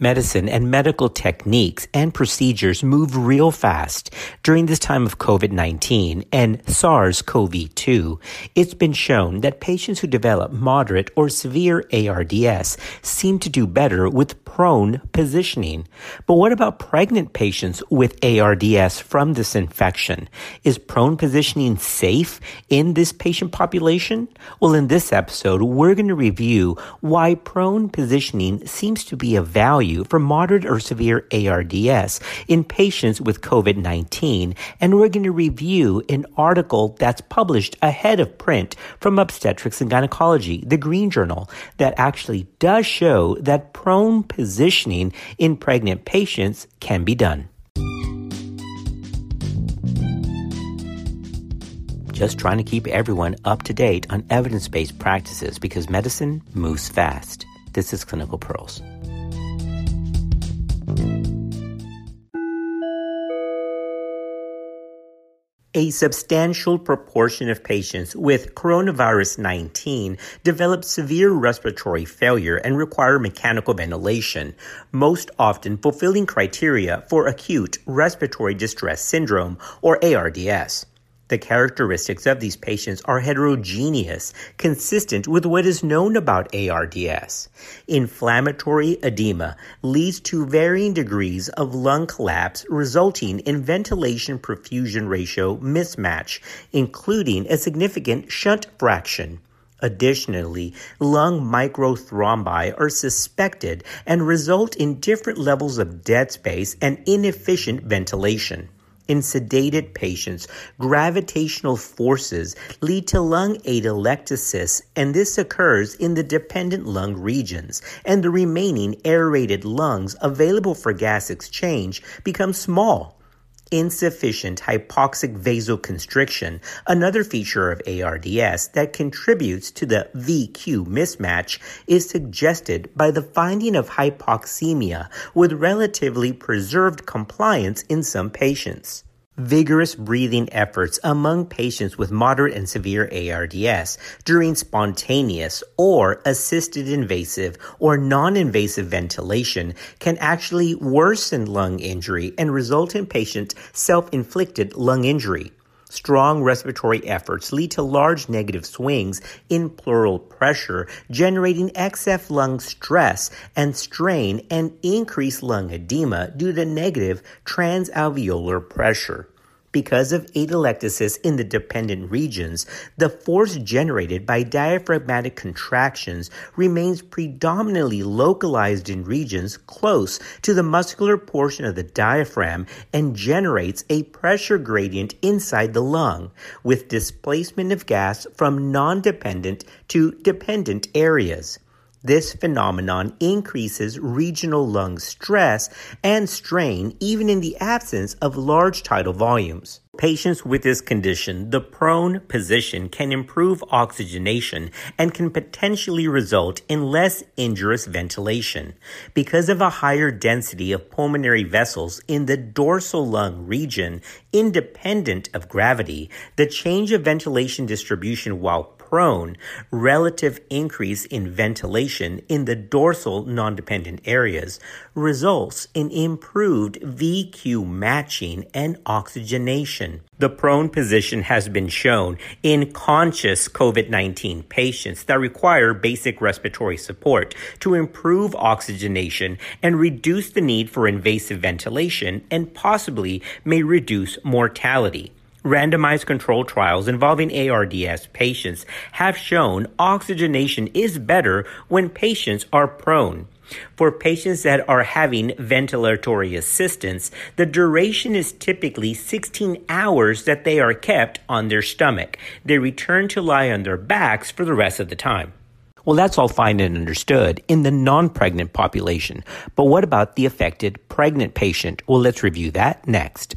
Medicine and medical techniques and procedures move real fast during this time of COVID-19 and SARS-CoV-2. It's been shown that patients who develop moderate or severe ARDS seem to do better with prone positioning. But what about pregnant patients with ARDS from this infection? Is prone positioning safe in this patient population? Well, in this episode, we're going to review why prone positioning seems to be a value value for moderate or severe ARDS in patients with COVID-19. And we're going to review an article that's published ahead of print from Obstetrics and Gynecology, the Green Journal, that actually does show that prone positioning in pregnant patients can be done. just trying to keep everyone up to date on evidence based practices because medicine moves fast. This is Clinical Pearls. A substantial proportion of patients with coronavirus 19 develop severe respiratory failure and require mechanical ventilation, most often fulfilling criteria for acute respiratory distress syndrome or ARDS. The characteristics of these patients are heterogeneous, consistent with what is known about ARDS. Inflammatory edema leads to varying degrees of lung collapse, resulting in ventilation perfusion ratio mismatch, including a significant shunt fraction. Additionally, lung microthrombi are suspected and result in different levels of dead space and inefficient ventilation. In sedated patients, gravitational forces lead to lung atelectasis, and this occurs in the dependent lung regions, and the remaining aerated lungs available for gas exchange become small insufficient hypoxic vasoconstriction, another feature of ARDS that contributes to the VQ mismatch, is suggested by the finding of hypoxemia with relatively preserved compliance in some patients vigorous breathing efforts among patients with moderate and severe ARDS during spontaneous or assisted invasive or non-invasive ventilation can actually worsen lung injury and result in patient self-inflicted lung injury. Strong respiratory efforts lead to large negative swings in pleural pressure, generating XF lung stress and strain and increased lung edema due to negative transalveolar pressure. Because of atelectasis in the dependent regions, the force generated by diaphragmatic contractions remains predominantly localized in regions close to the muscular portion of the diaphragm and generates a pressure gradient inside the lung, with displacement of gas from non-dependent to dependent areas. This phenomenon increases regional lung stress and strain even in the absence of large tidal volumes. Patients with this condition, the prone position can improve oxygenation and can potentially result in less injurious ventilation. Because of a higher density of pulmonary vessels in the dorsal lung region, independent of gravity, the change of ventilation distribution while prone, relative increase in ventilation in the dorsal non-dependent areas results in improved VQ matching and oxygenation. The prone position has been shown in conscious COVID-19 patients that require basic respiratory support to improve oxygenation and reduce the need for invasive ventilation and possibly may reduce mortality. Randomized controlled trials involving ARDS patients have shown oxygenation is better when patients are prone. For patients that are having ventilatory assistance, the duration is typically 16 hours that they are kept on their stomach. They return to lie on their backs for the rest of the time. Well, that's all fine and understood in the non pregnant population. But what about the affected pregnant patient? Well, let's review that next.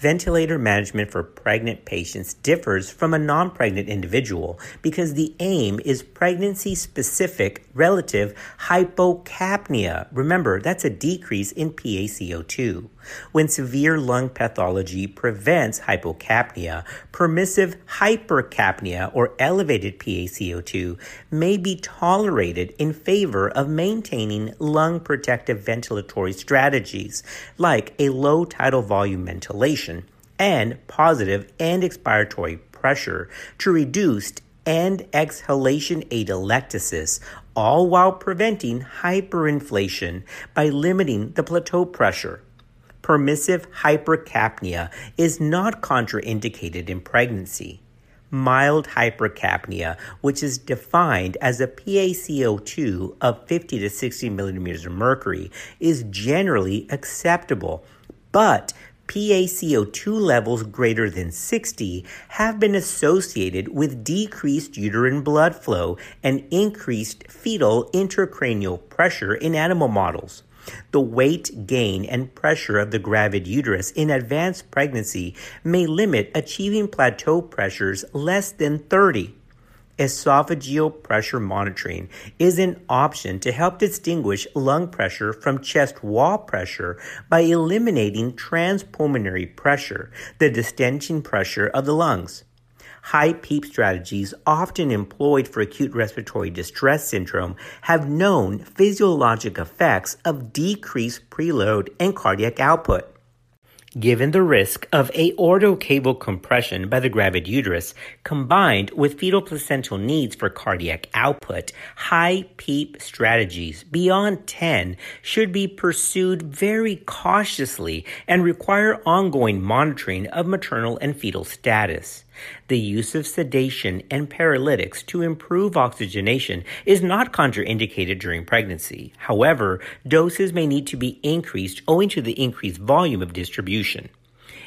Ventilator management for pregnant patients differs from a non pregnant individual because the aim is pregnancy specific relative hypocapnia. Remember, that's a decrease in PaCO2. When severe lung pathology prevents hypocapnia, permissive hypercapnia or elevated PaCO2 may be tolerated in favor of maintaining lung protective ventilatory strategies like a low tidal volume ventilation and positive end-expiratory pressure to reduced and exhalation atelectasis, all while preventing hyperinflation by limiting the plateau pressure. Permissive hypercapnia is not contraindicated in pregnancy. Mild hypercapnia, which is defined as a PaCO2 of 50 to 60 millimeters of mercury, is generally acceptable, but PaCO2 levels greater than 60 have been associated with decreased uterine blood flow and increased fetal intracranial pressure in animal models. The weight gain and pressure of the gravid uterus in advanced pregnancy may limit achieving plateau pressures less than 30 esophageal pressure monitoring is an option to help distinguish lung pressure from chest wall pressure by eliminating transpulmonary pressure, the distension pressure of the lungs. High PEEP strategies, often employed for acute respiratory distress syndrome, have known physiologic effects of decreased preload and cardiac output. Given the risk of aortocaval compression by the gravid uterus, combined with fetal placental needs for cardiac output, high PEEP strategies beyond 10 should be pursued very cautiously and require ongoing monitoring of maternal and fetal status. The use of sedation and paralytics to improve oxygenation is not contraindicated during pregnancy. However, doses may need to be increased owing to the increased volume of distribution.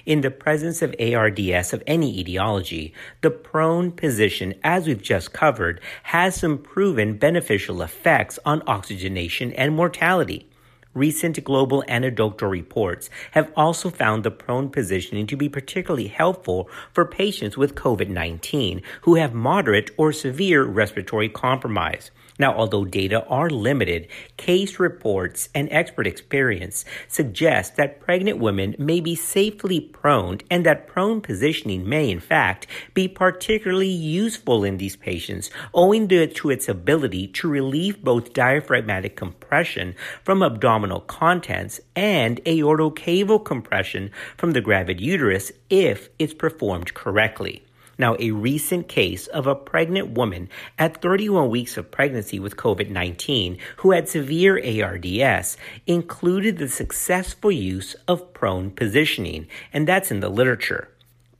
In the presence of ARDS of any etiology, the prone position, as we've just covered, has some proven beneficial effects on oxygenation and mortality. Recent global anecdotal reports have also found the prone positioning to be particularly helpful for patients with COVID 19 who have moderate or severe respiratory compromise. Now, although data are limited, case reports and expert experience suggest that pregnant women may be safely prone and that prone positioning may, in fact, be particularly useful in these patients owing to its ability to relieve both diaphragmatic compression from abdominal contents and aortocaval compression from the gravid uterus if it's performed correctly. Now, a recent case of a pregnant woman at 31 weeks of pregnancy with COVID 19 who had severe ARDS included the successful use of prone positioning, and that's in the literature.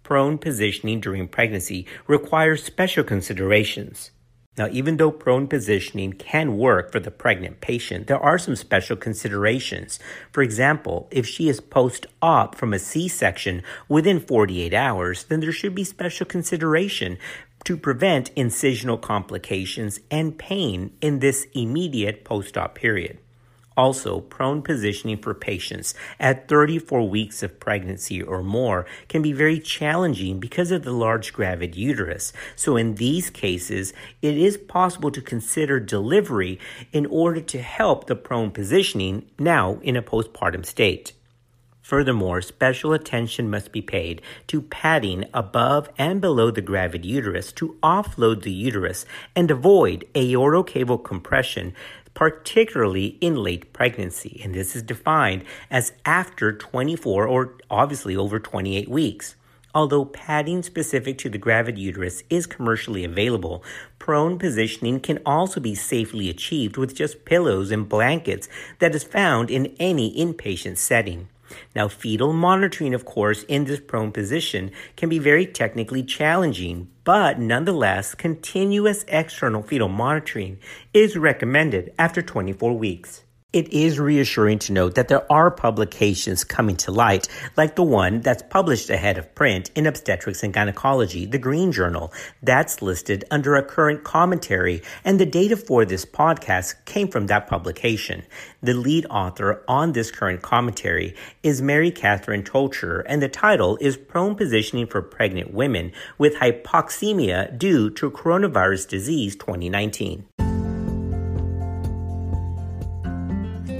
Prone positioning during pregnancy requires special considerations. Now, even though prone positioning can work for the pregnant patient, there are some special considerations. For example, if she is post op from a C section within 48 hours, then there should be special consideration to prevent incisional complications and pain in this immediate post op period. Also, prone positioning for patients at 34 weeks of pregnancy or more can be very challenging because of the large gravid uterus. So, in these cases, it is possible to consider delivery in order to help the prone positioning now in a postpartum state. Furthermore, special attention must be paid to padding above and below the gravid uterus to offload the uterus and avoid aortocaval compression, particularly in late pregnancy. And this is defined as after 24 or obviously over 28 weeks. Although padding specific to the gravid uterus is commercially available, prone positioning can also be safely achieved with just pillows and blankets that is found in any inpatient setting. Now, fetal monitoring, of course, in this prone position can be very technically challenging, but nonetheless, continuous external fetal monitoring is recommended after 24 weeks. It is reassuring to note that there are publications coming to light, like the one that's published ahead of print in Obstetrics and Gynecology, the Green Journal, that's listed under a current commentary, and the data for this podcast came from that publication. The lead author on this current commentary is Mary Catherine Tolcher, and the title is Prone Positioning for Pregnant Women with Hypoxemia Due to Coronavirus Disease 2019.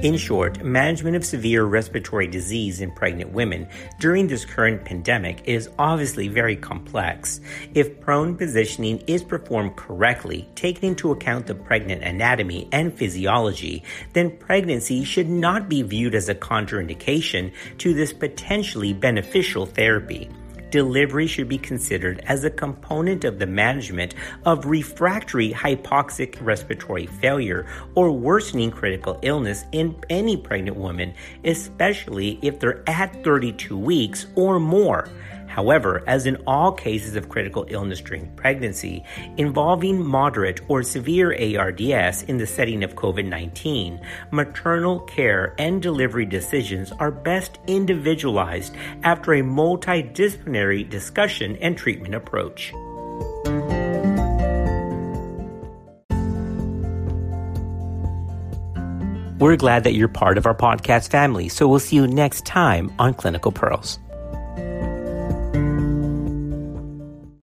In short, management of severe respiratory disease in pregnant women during this current pandemic is obviously very complex. If prone positioning is performed correctly, taking into account the pregnant anatomy and physiology, then pregnancy should not be viewed as a contraindication to this potentially beneficial therapy delivery should be considered as a component of the management of refractory hypoxic respiratory failure or worsening critical illness in any pregnant woman, especially if they're at 32 weeks or more. However, as in all cases of critical illness during pregnancy involving moderate or severe ARDS in the setting of COVID 19, maternal care and delivery decisions are best individualized after a multidisciplinary discussion and treatment approach. We're glad that you're part of our podcast family, so we'll see you next time on Clinical Pearls.